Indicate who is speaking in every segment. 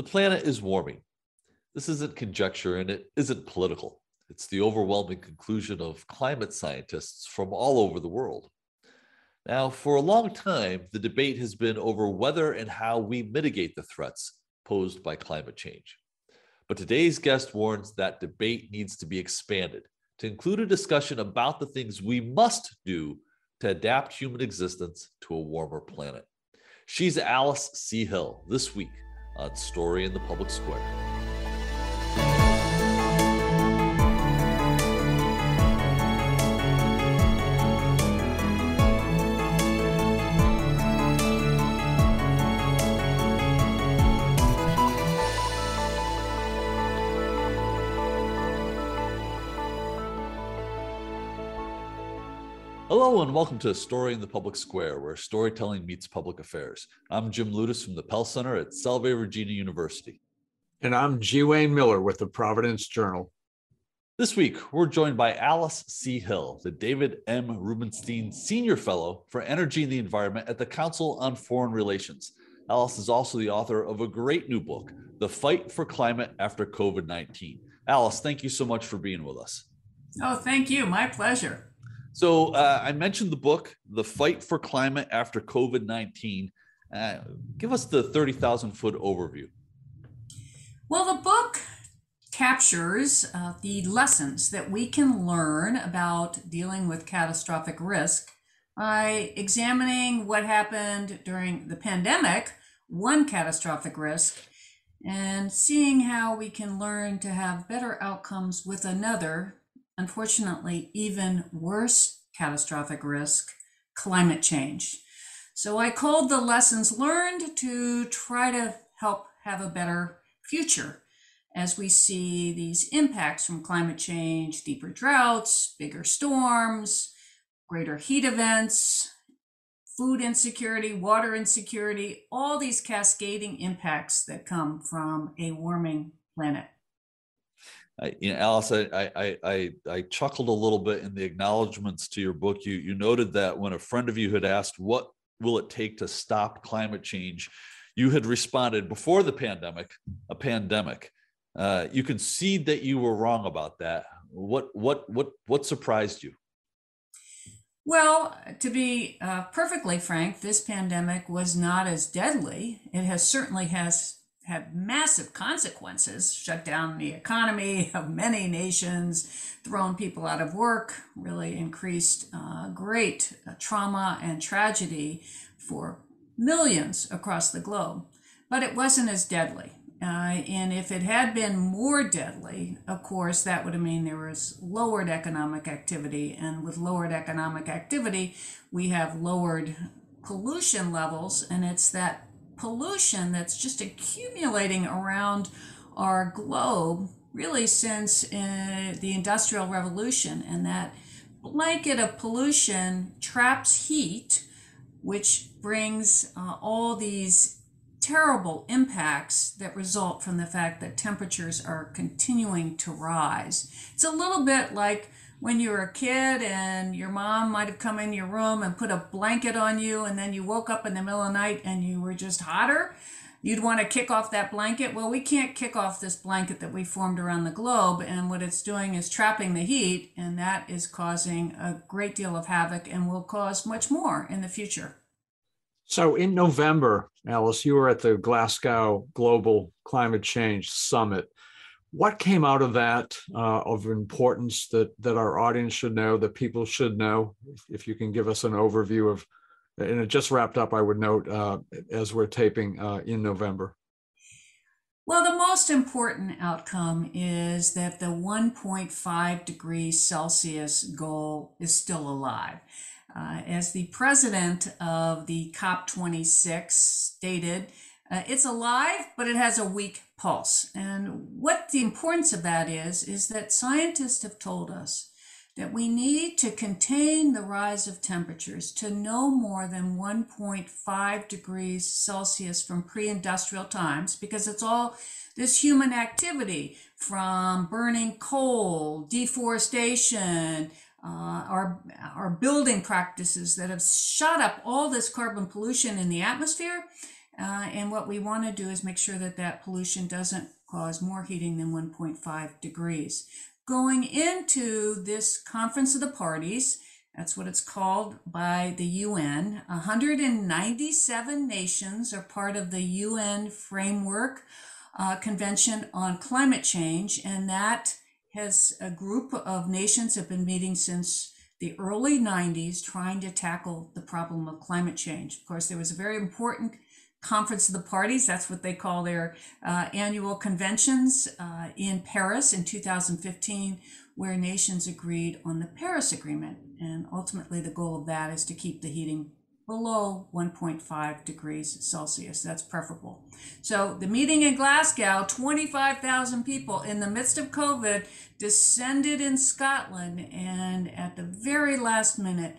Speaker 1: The planet is warming. This isn't conjecture and it isn't political. It's the overwhelming conclusion of climate scientists from all over the world. Now, for a long time, the debate has been over whether and how we mitigate the threats posed by climate change. But today's guest warns that debate needs to be expanded to include a discussion about the things we must do to adapt human existence to a warmer planet. She's Alice C. Hill this week on Story in the Public Square. Hello and welcome to A Story in the Public Square, where storytelling meets public affairs. I'm Jim Ludes from the Pell Center at Salve Regina University.
Speaker 2: And I'm G. Wayne Miller with the Providence Journal.
Speaker 1: This week, we're joined by Alice C. Hill, the David M. Rubenstein Senior Fellow for Energy and the Environment at the Council on Foreign Relations. Alice is also the author of a great new book, The Fight for Climate After COVID 19. Alice, thank you so much for being with us.
Speaker 3: Oh, thank you. My pleasure.
Speaker 1: So uh, I mentioned the book, The Fight for Climate After COVID 19. Uh, give us the 30,000 foot overview.
Speaker 3: Well, the book captures uh, the lessons that we can learn about dealing with catastrophic risk by examining what happened during the pandemic, one catastrophic risk, and seeing how we can learn to have better outcomes with another unfortunately, even worse catastrophic risk climate change. So I called the lessons learned to try to help have a better future as we see these impacts from climate change, deeper droughts, bigger storms, greater heat events, food insecurity, water insecurity, all these cascading impacts that come from a warming planet.
Speaker 1: You know, Alice, I, I, I, I chuckled a little bit in the acknowledgments to your book. You, you noted that when a friend of you had asked, "What will it take to stop climate change?" you had responded before the pandemic, a pandemic. Uh, you can see that you were wrong about that. What, what, what, what surprised you?
Speaker 3: Well, to be uh, perfectly frank, this pandemic was not as deadly. It has certainly has had massive consequences, shut down the economy of many nations, thrown people out of work, really increased uh, great uh, trauma and tragedy for millions across the globe. But it wasn't as deadly. Uh, and if it had been more deadly, of course, that would have mean there was lowered economic activity. And with lowered economic activity, we have lowered pollution levels. And it's that pollution that's just accumulating around our globe really since uh, the Industrial Revolution. And that blanket of pollution traps heat, which brings uh, all these terrible impacts that result from the fact that temperatures are continuing to rise. It's a little bit like when you were a kid and your mom might have come in your room and put a blanket on you and then you woke up in the middle of the night and you were just hotter you'd want to kick off that blanket? Well we can't kick off this blanket that we formed around the globe and what it's doing is trapping the heat and that is causing a great deal of havoc and will cause much more in the future.
Speaker 2: So in november alice you were at the glasgow global climate change summit what came out of that uh, of importance that that our audience should know that people should know? If, you can give us an overview of and it just wrapped up i would note uh, as we're taping uh, in november.
Speaker 3: Well the most important outcome is that the 1.5 degrees celsius goal is still alive. Uh, as the president of the cop26 stated uh, it's alive, but it has a weak pulse. And what the importance of that is, is that scientists have told us that we need to contain the rise of temperatures to no more than 1.5 degrees Celsius from pre industrial times, because it's all this human activity from burning coal, deforestation, uh, our, our building practices that have shot up all this carbon pollution in the atmosphere Uh, and what we want to do is make sure that that pollution doesn't cause more heating than 1.5 degrees. Going into this Conference of the Parties, that's what it's called by the UN. 197 nations are part of the UN Framework uh, Convention on Climate Change, and that has a group of nations have been meeting since the early 90s trying to tackle the problem of climate change. Of course, there was a very important conference of the parties. That's what they call their uh, annual conventions uh, in paris in 2015 where nations agreed on the paris agreement. And ultimately the goal of that is to keep the heating below 1.5 degrees celsius. That's preferable. So the meeting in glasgow 25000 people in the midst of covid descended in scotland and at the very last minute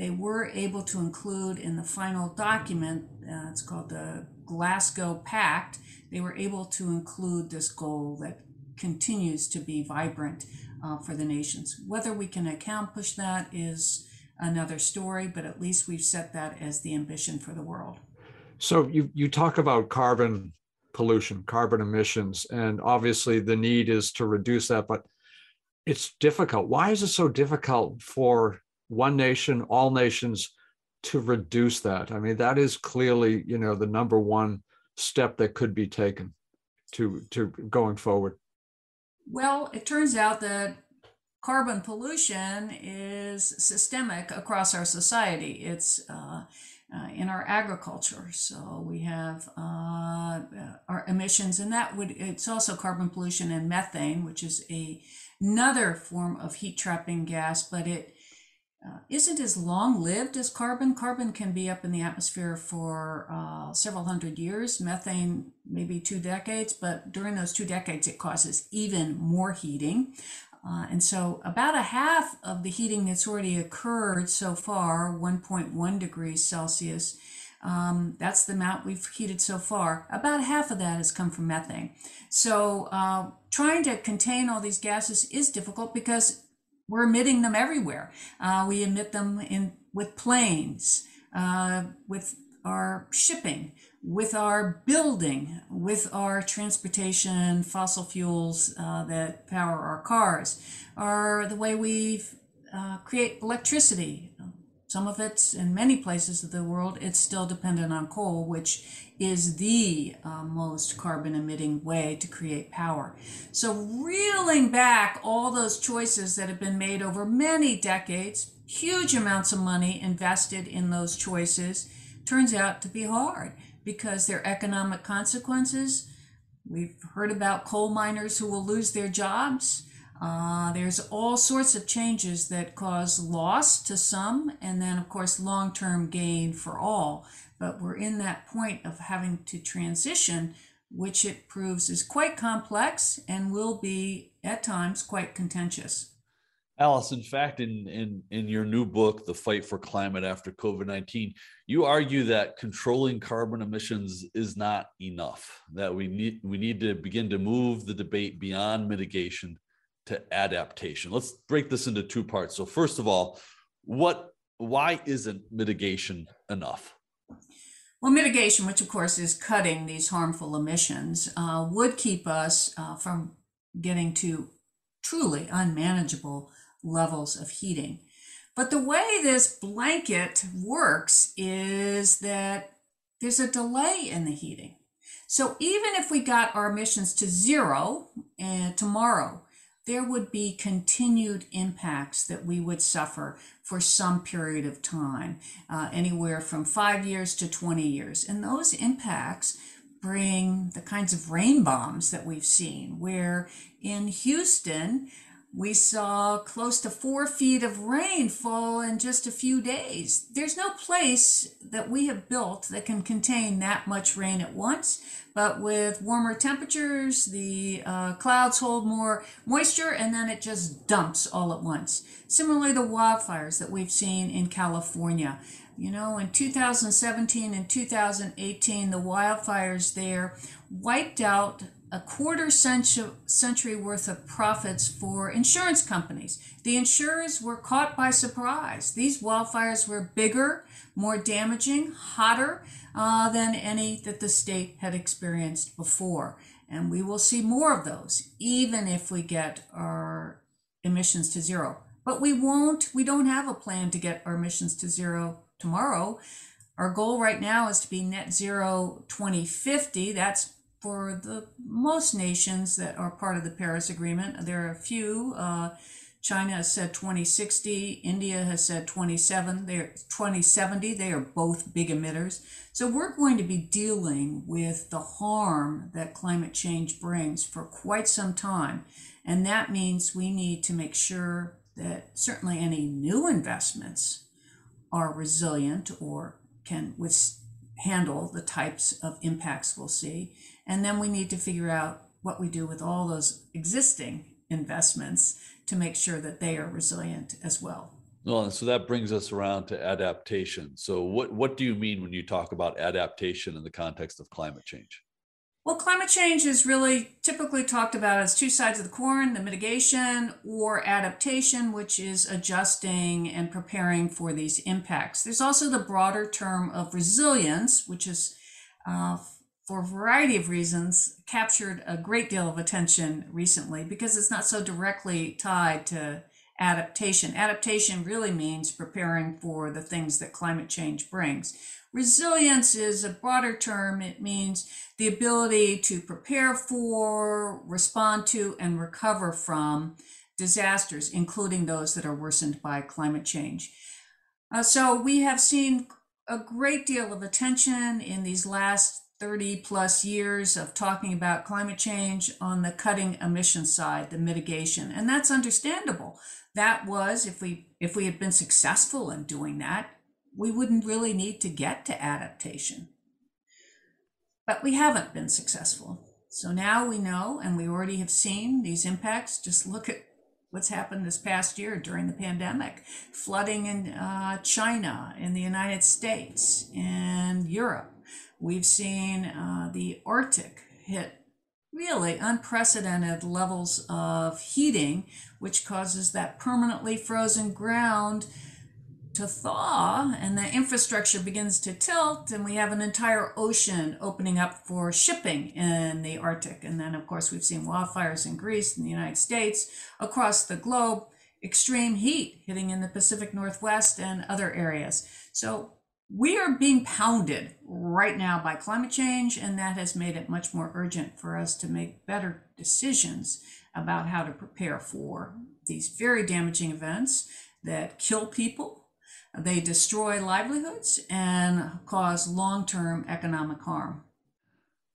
Speaker 3: they were able to include in the final document, uh, it's called the Glasgow Pact, they were able to include this goal that continues to be vibrant uh, for the nations. Whether we can accomplish that is another story, but at least we've set that as the ambition for the world.
Speaker 2: So you, you talk about carbon pollution, carbon emissions, and obviously the need is to reduce that, but it's difficult. Why is it so difficult for one nation, all nations to reduce that. I mean, that is clearly, you know, the number one step that could be taken to to going forward.
Speaker 3: Well, it turns out that carbon pollution is systemic across our society. It's uh, uh, in our agriculture, so we have uh, our emissions, and that would it's also carbon pollution and methane, which is a another form of heat trapping gas, but it uh, isn't as long lived as carbon. Carbon can be up in the atmosphere for uh, several hundred years, methane, maybe two decades, but during those two decades, it causes even more heating. Uh, and so, about a half of the heating that's already occurred so far, 1.1 degrees Celsius, um, that's the amount we've heated so far. About half of that has come from methane. So, uh, trying to contain all these gases is difficult because we're emitting them everywhere. Uh, we emit them in with planes, uh, with our shipping, with our building, with our transportation, fossil fuels uh, that power our cars, or the way we uh, create electricity. Some of it's in many places of the world, it's still dependent on coal, which is the uh, most carbon emitting way to create power. So, reeling back all those choices that have been made over many decades, huge amounts of money invested in those choices, turns out to be hard because their economic consequences. We've heard about coal miners who will lose their jobs. Uh, there's all sorts of changes that cause loss to some, and then, of course, long term gain for all but we're in that point of having to transition, which it proves is quite complex and will be at times quite contentious.
Speaker 1: Alice, in fact, in, in, in your new book, The Fight for Climate After COVID 19, you argue that controlling carbon emissions is not enough, that we need, we need to begin to move the debate beyond mitigation to adaptation. Let's break this into two parts. So, first of all, what why isn't mitigation enough?
Speaker 3: Well, mitigation, which of course is cutting these harmful emissions, uh, would keep us uh, from getting to truly unmanageable levels of heating. But the way this blanket works is that there's a delay in the heating. So even if we got our emissions to zero uh, tomorrow, there would be continued impacts that we would suffer for some period of time, uh, anywhere from five years to 20 years. And those impacts bring the kinds of rain bombs that we've seen, where in Houston, we saw close to four feet of rain fall in just a few days. There's no place that we have built that can contain that much rain at once, but with warmer temperatures, the uh, clouds hold more moisture and then it just dumps all at once. Similarly, the wildfires that we've seen in California. You know, in 2017 and 2018, the wildfires there wiped out a quarter century worth of profits for insurance companies. The insurers were caught by surprise. These wildfires were bigger, more damaging, hotter uh, than any that the state had experienced before. And we will see more of those, even if we get our emissions to zero. But we won't, we don't have a plan to get our emissions to zero tomorrow. Our goal right now is to be net zero 2050. That's for the most nations that are part of the Paris Agreement. There are a few. Uh, China has said 2060. India has said 27. They're 2070. They are both big emitters. So we're going to be dealing with the harm that climate change brings for quite some time. And that means we need to make sure that certainly any new investments are resilient or can with, handle the types of impacts we'll see. And then we need to figure out what we do with all those existing investments to make sure that they are resilient as well.
Speaker 1: Well, so that brings us around to adaptation. So, what, what do you mean when you talk about adaptation in the context of climate change?
Speaker 3: Well, climate change is really typically talked about as two sides of the coin the mitigation or adaptation, which is adjusting and preparing for these impacts. There's also the broader term of resilience, which is uh, for a variety of reasons, captured a great deal of attention recently because it's not so directly tied to adaptation. Adaptation really means preparing for the things that climate change brings. Resilience is a broader term. It means the ability to prepare for, respond to, and recover from disasters, including those that are worsened by climate change. Uh, so we have seen a great deal of attention in these last 30 plus years of talking about climate change on the cutting emission side, the mitigation. And that's understandable. That was if we if we had been successful in doing that, we wouldn't really need to get to adaptation. But we haven't been successful. So now we know and we already have seen these impacts. Just look at what's happened this past year during the pandemic flooding in uh, China, in the United States, and Europe We've seen uh, the Arctic hit really unprecedented levels of heating, which causes that permanently frozen ground to thaw and the infrastructure begins to tilt and we have an entire ocean opening up for shipping in the arctic. And then of course we've seen wildfires in greece in the united states across the globe extreme heat hitting in the pacific northwest and other areas. So we are being pounded right now by climate change, and that has made it much more urgent for us to make better decisions about how to prepare for these very damaging events that kill people, they destroy livelihoods, and cause long term economic harm.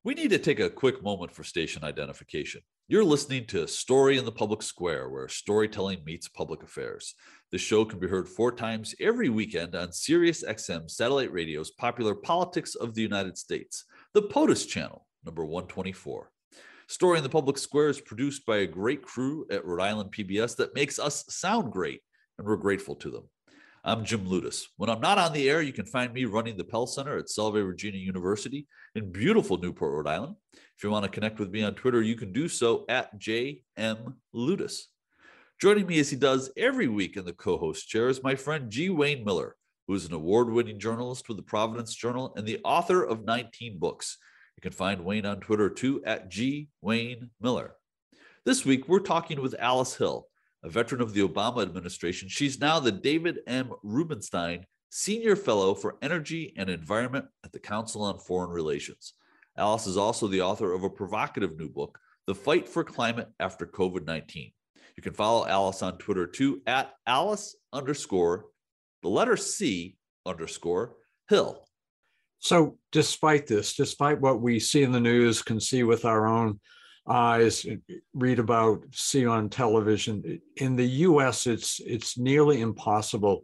Speaker 1: We need to take a quick moment for station identification. You're listening to Story in the Public Square, where storytelling meets public affairs. The show can be heard four times every weekend on Sirius XM Satellite Radio's popular Politics of the United States, the POTUS channel, number 124. Story in the Public Square is produced by a great crew at Rhode Island PBS that makes us sound great, and we're grateful to them. I'm Jim Ludes. When I'm not on the air, you can find me running the Pell Center at Salve Regina University in beautiful Newport, Rhode Island. If you want to connect with me on Twitter, you can do so at JM Ludes. Joining me as he does every week in the co host chair is my friend G. Wayne Miller, who is an award winning journalist with the Providence Journal and the author of 19 books. You can find Wayne on Twitter too at G. Wayne Miller. This week, we're talking with Alice Hill a veteran of the Obama administration. She's now the David M. Rubenstein Senior Fellow for Energy and Environment at the Council on Foreign Relations. Alice is also the author of a provocative new book, The Fight for Climate After COVID 19. You can follow Alice on Twitter too at Alice underscore the letter C underscore Hill.
Speaker 2: So, despite this, despite what we see in the news, can see with our own eyes, eh, read about, see on television. In the US, it's, it's nearly impossible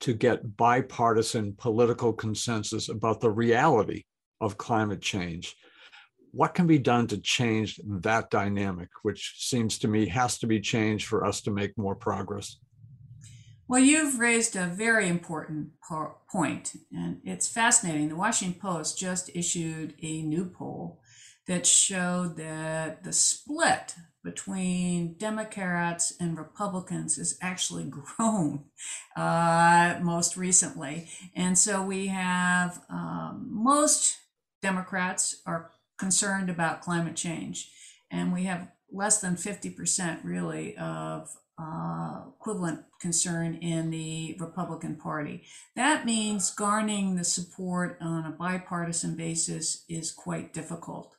Speaker 2: to get bipartisan political consensus about the reality of climate change. What can be done to change that dynamic, which seems to me has to be changed for us to make more progress?
Speaker 3: Well, you've raised a very important point, and it's fascinating. The Washington Post just issued a new poll that showed that the split between Democrats and Republicans has actually grown uh, most recently. And so we have um, most Democrats are concerned about climate change, and we have less than 50% really of uh, equivalent concern in the Republican Party. That means garnering the support on a bipartisan basis is quite difficult.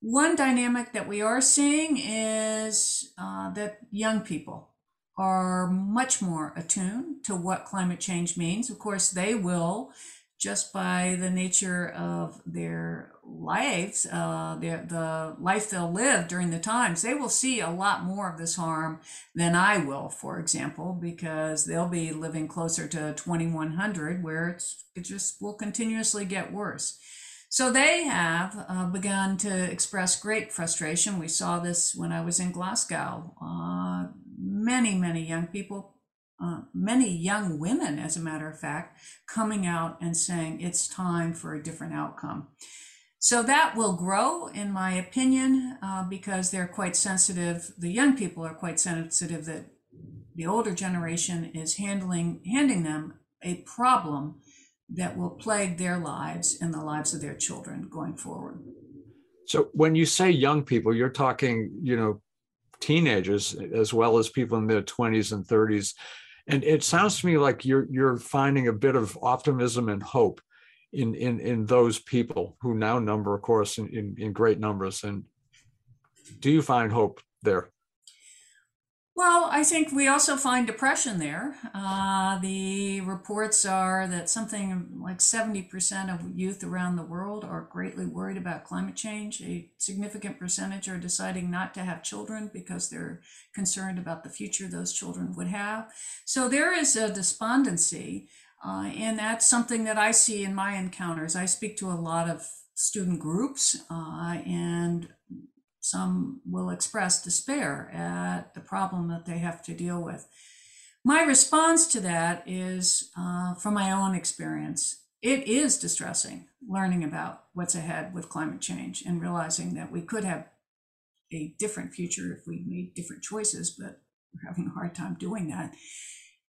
Speaker 3: One dynamic that we are seeing is uh, that young people are much more attuned to what climate change means. Of course, they will just by the nature of their lives, uh, their, the life they'll live during the times, they will see a lot more of this harm than I will, for example, because they'll be living closer to 2100, where it just will continuously get worse. So they have uh, begun to express great frustration. We saw this when I was in Glasgow. Uh, many, many young people uh, many young women, as a matter of fact, coming out and saying it's time for a different outcome. So that will grow, in my opinion, uh, because they're quite sensitive. The young people are quite sensitive that the older generation is handling handing them a problem that will plague their lives and the lives of their children going forward.
Speaker 2: So when you say young people, you're talking, you know, teenagers as well as people in their 20s and 30s and it sounds to me like you're you're finding a bit of optimism and hope in in in those people who now number of course in, in, in great numbers. And do you find hope there
Speaker 3: well, I think we also find depression there. Uh, the reports are that something like 70% of youth around the world are greatly worried about climate change. A significant percentage are deciding not to have children because they're concerned about the future those children would have. So there is a despondency, uh, and that's something that I see in my encounters. I speak to a lot of student groups, uh, and some will express despair at the problem that they have to deal with. My response to that is uh, from my own experience. It is distressing learning about what's ahead with climate change and realizing that we could have a different future if we made different choices, but we're having a hard time doing that.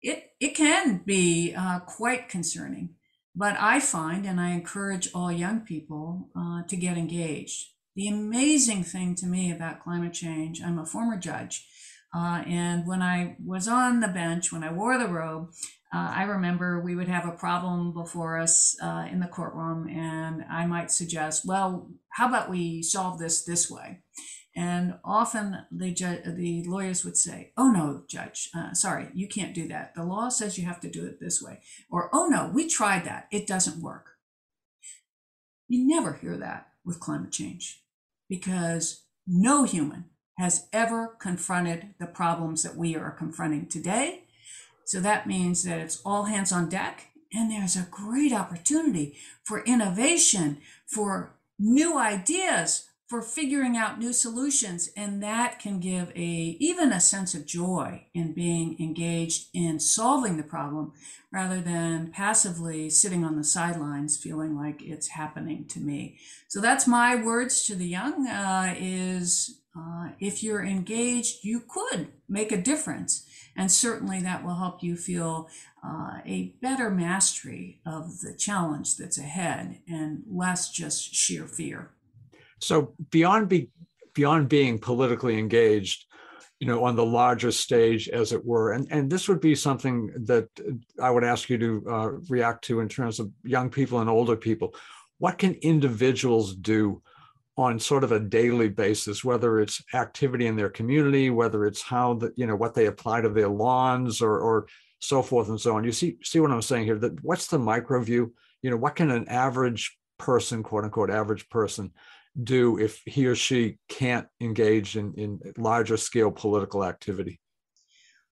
Speaker 3: It, it can be uh, quite concerning, but I find, and I encourage all young people uh, to get engaged the amazing thing to me about climate change, I'm a former judge. Uh, and when I was on the bench, when I wore the robe, uh, I remember we would have a problem before us uh, in the courtroom, and I might suggest, well, how about we solve this this way? And often the ju- the lawyers would say, "Oh no, judge, uh, sorry, you can't do that. The law says you have to do it this way." Or, "Oh no, we tried that; it doesn't work." You never hear that with climate change because no human has ever confronted the problems that we are confronting today. So that means that it's all hands on deck, and there's a great opportunity for innovation, for new ideas, for figuring out new solutions and that can give a even a sense of joy in being engaged in solving the problem rather than passively sitting on the sidelines feeling like it's happening to me. So that's my words to the young uh, is uh, if you're engaged you could make a difference. And certainly that will help you feel uh, a better mastery of the challenge that's ahead and less just sheer fear
Speaker 2: so beyond be, beyond being politically engaged, you know, on the larger stage, as it were, and and this would be something that I would ask you to uh, react to in terms of young people and older people. What can individuals do on sort of a daily basis, whether it's activity in their community, whether it's how that you know what they apply to their lawns or or so forth and so on. You see see what I'm saying here? That what's the micro view? You know, what can an average person, quote unquote, average person do if he or she can't engage in, in larger scale political activity?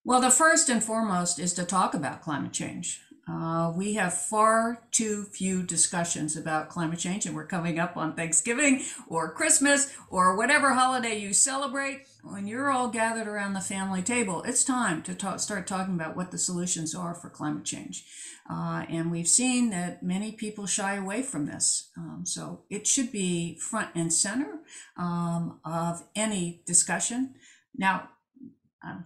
Speaker 3: Well, the first and foremost is to talk about climate change. Uh, we have far too few discussions about climate change, and we're coming up on Thanksgiving or Christmas or whatever holiday you celebrate. When you're all gathered around the family table, it's time to talk, start talking about what the solutions are for climate change. Uh, and we've seen that many people shy away from this. Um, so it should be front and center um, of any discussion. Now, um,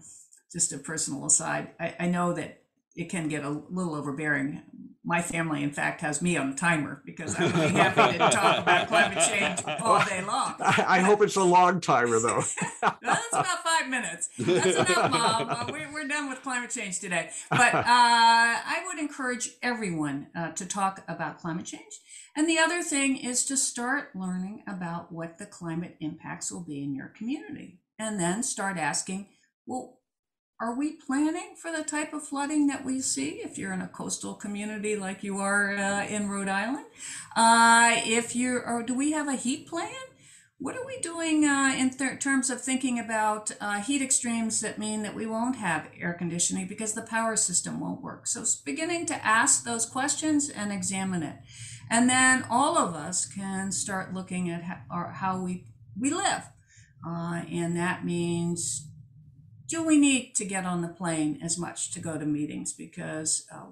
Speaker 3: just a personal aside, I, I know that it can get a little overbearing. My family, in fact, has me on a timer because I'm really happy to talk about climate change all day long.
Speaker 2: I, I hope it's a long timer, though.
Speaker 3: no, That's about five minutes. That's enough, Mom. Uh, we, we're done with climate change today. But uh, I would encourage everyone uh, to talk about climate change. And the other thing is to start learning about what the climate impacts will be in your community. And then start asking, well, are we planning for the type of flooding that we see if you're in a coastal community like you are uh, in Rhode Island? Uh, if you or do we have a heat plan? What are we doing uh, in terms of thinking about uh, heat extremes that mean that we won't have air conditioning because the power system won't work? So, it's beginning to ask those questions and examine it. And then all of us can start looking at how, how we, we live. Uh, and that means do we need to get on the plane as much to go to meetings? Because uh,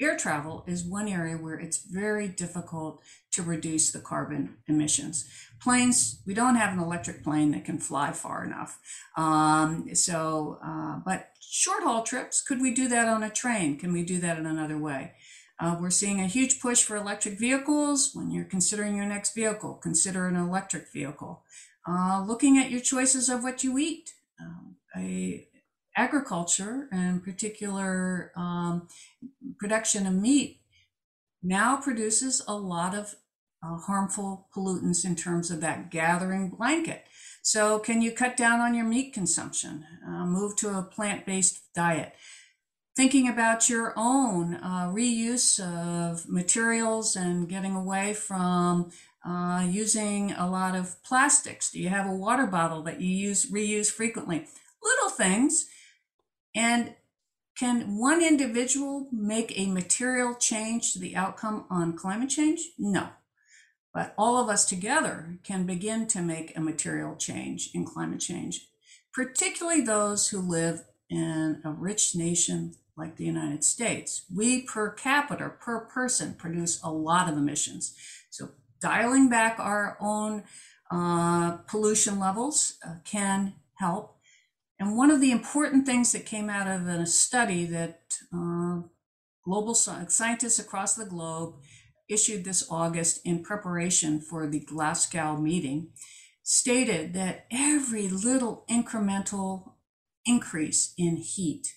Speaker 3: air travel is one area where it's very difficult to reduce the carbon emissions. Planes, we don't have an electric plane that can fly far enough. Um, so, uh, but short haul trips, could we do that on a train? Can we do that in another way? Uh, we're seeing a huge push for electric vehicles. When you're considering your next vehicle, consider an electric vehicle. Uh, looking at your choices of what you eat. Um, a agriculture and particular um, production of meat now produces a lot of uh, harmful pollutants in terms of that gathering blanket. So, can you cut down on your meat consumption? Uh, move to a plant based diet. Thinking about your own uh, reuse of materials and getting away from uh, using a lot of plastics. Do you have a water bottle that you use reuse frequently? Things. And can one individual make a material change to the outcome on climate change? No. But all of us together can begin to make a material change in climate change, particularly those who live in a rich nation like the United States. We per capita, per person, produce a lot of emissions. So dialing back our own uh, pollution levels uh, can help and one of the important things that came out of a study that uh, global scientists across the globe issued this August in preparation for the Glasgow meeting stated that every little incremental increase in heat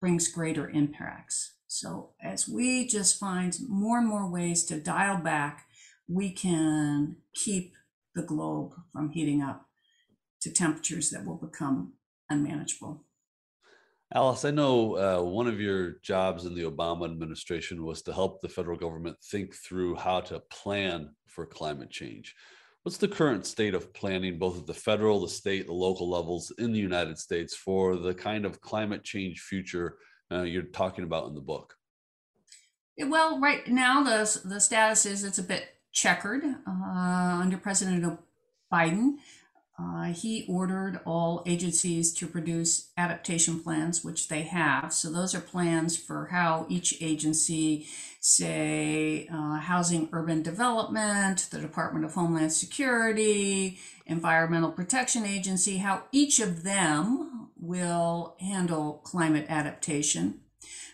Speaker 3: brings greater impacts. So, as we just find more and more ways to dial back, we can keep the globe from heating up to temperatures that will become unmanageable.
Speaker 1: Alice, I know uh, one of your jobs in the Obama administration was to help the federal government think through how to plan for climate change. What's the current state of planning, both at the federal, the state, the local levels in the United States, for the kind of climate change future uh, you're talking about in the book?
Speaker 3: Well, right now the the status is it's a bit checkered uh, under President Biden. Uh, he ordered all agencies to produce adaptation plans, which they have. So, those are plans for how each agency, say, uh, Housing Urban Development, the Department of Homeland Security, Environmental Protection Agency, how each of them will handle climate adaptation.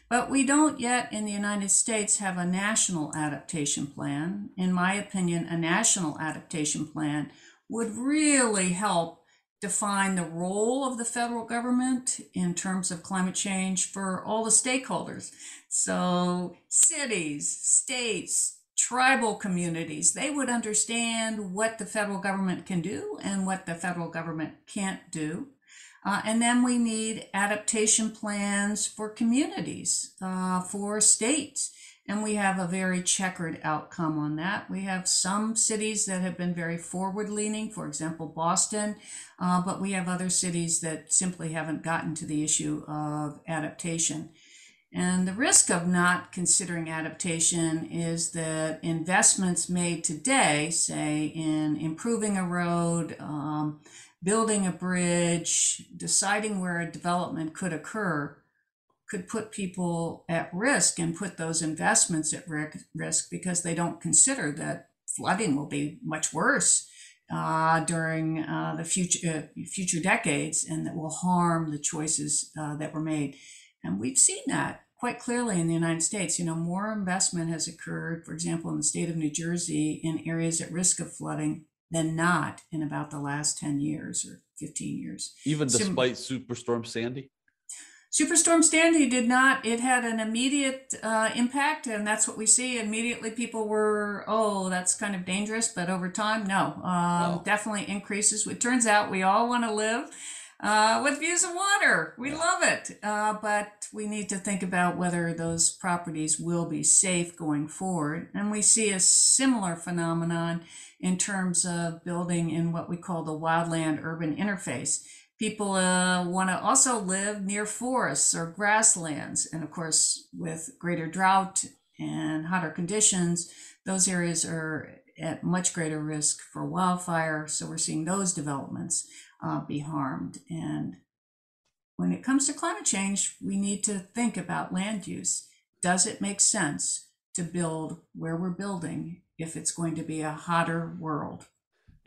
Speaker 3: But we don't yet in the United States have a national adaptation plan. In my opinion, a national adaptation plan would really help define the role of the federal government in terms of climate change for all the stakeholders. So, cities, states, tribal communities, they would understand what the federal government can do and what the federal government can't do. Uh, and then we need adaptation plans for communities, uh, for states. And we have a very checkered outcome on that. We have some cities that have been very forward leaning, for example, Boston, uh, but we have other cities that simply haven't gotten to the issue of adaptation. And the risk of not considering adaptation is that investments made today, say in improving a road, um, building a bridge, deciding where a development could occur, could put people at risk and put those investments at risk because they don't consider that flooding will be much worse uh, during uh, the future uh, future decades and that will harm the choices uh, that were made. And we've seen that quite clearly in the United States. You know, more investment has occurred, for example, in the state of New Jersey in areas at risk of flooding than not in about the last 10 years or 15 years.
Speaker 1: Even despite Sim- Superstorm Sandy?
Speaker 3: Superstorm Sandy did not, it had an immediate uh, impact, and that's what we see. Immediately, people were, oh, that's kind of dangerous, but over time, no, um, wow. definitely increases. It turns out we all want to live uh, with views of water. We yeah. love it. Uh, but we need to think about whether those properties will be safe going forward. And we see a similar phenomenon in terms of building in what we call the wildland urban interface. People uh, want to also live near forests or grasslands. And of course, with greater drought and hotter conditions, those areas are at much greater risk for wildfire. So we're seeing those developments uh, be harmed. And when it comes to climate change, we need to think about land use. Does it make sense to build where we're building if it's going to be a hotter world?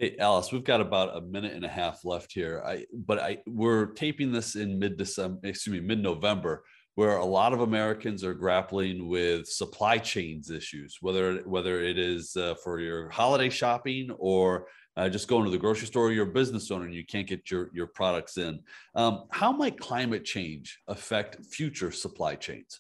Speaker 1: Hey, Alice, we've got about a minute and a half left here. I, but I, we're taping this in mid-December, excuse me, mid-November, where a lot of Americans are grappling with supply chains issues, whether whether it is uh, for your holiday shopping or uh, just going to the grocery store, you're a business owner and you can't get your, your products in. Um, how might climate change affect future supply chains?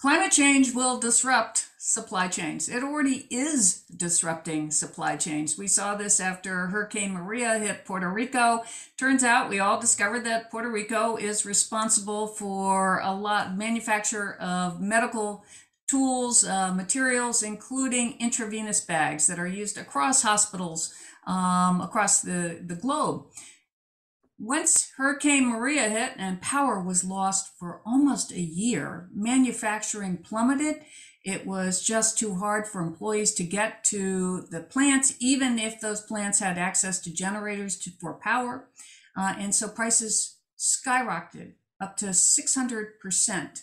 Speaker 3: Climate change will disrupt supply chains. It already is disrupting supply chains. We saw this after Hurricane Maria hit Puerto Rico. Turns out we all discovered that Puerto Rico is responsible for a lot manufacture of medical tools, uh, materials, including intravenous bags that are used across hospitals um, across the, the globe. Once Hurricane Maria hit and power was lost for almost a year, manufacturing plummeted. It was just too hard for employees to get to the plants, even if those plants had access to generators to, for power. Uh, and so prices skyrocketed up to 600%.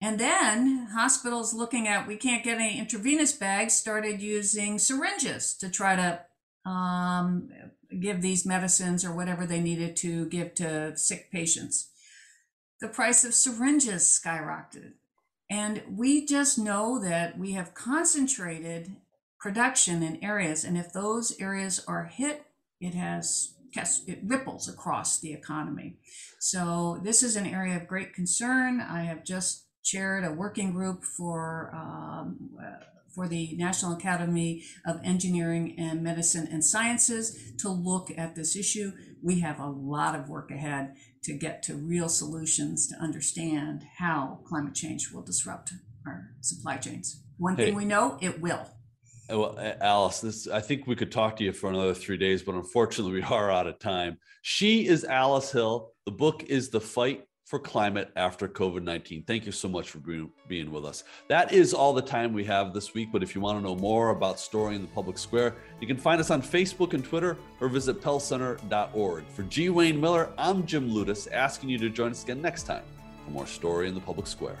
Speaker 3: And then hospitals looking at we can't get any intravenous bags started using syringes to try to um, give these medicines or whatever they needed to give to sick patients. The price of syringes skyrocketed. And we just know that we have concentrated production in areas. And if those areas are hit, it has it ripples across the economy. So this is an area of great concern. I have just chaired a working group for um, uh, for the National Academy of Engineering and Medicine and Sciences to look at this issue. We have a lot of work ahead to get to real solutions to understand how climate change will disrupt our supply chains. One hey. thing we know, it will.
Speaker 1: Uh, well, uh, Alice, this I think we could talk to you for another three days, but unfortunately, we are out of time. She is Alice Hill. The book is The Fight for climate after COVID 19. Thank you so much for being, with us. That is all the time we have this week. But if you want to know more about Story in the Public Square, you can find us on Facebook and Twitter or visit pellcenter.org. For G. Wayne Miller, I'm Jim Ludes, asking you to join us again next time for more Story in the Public Square.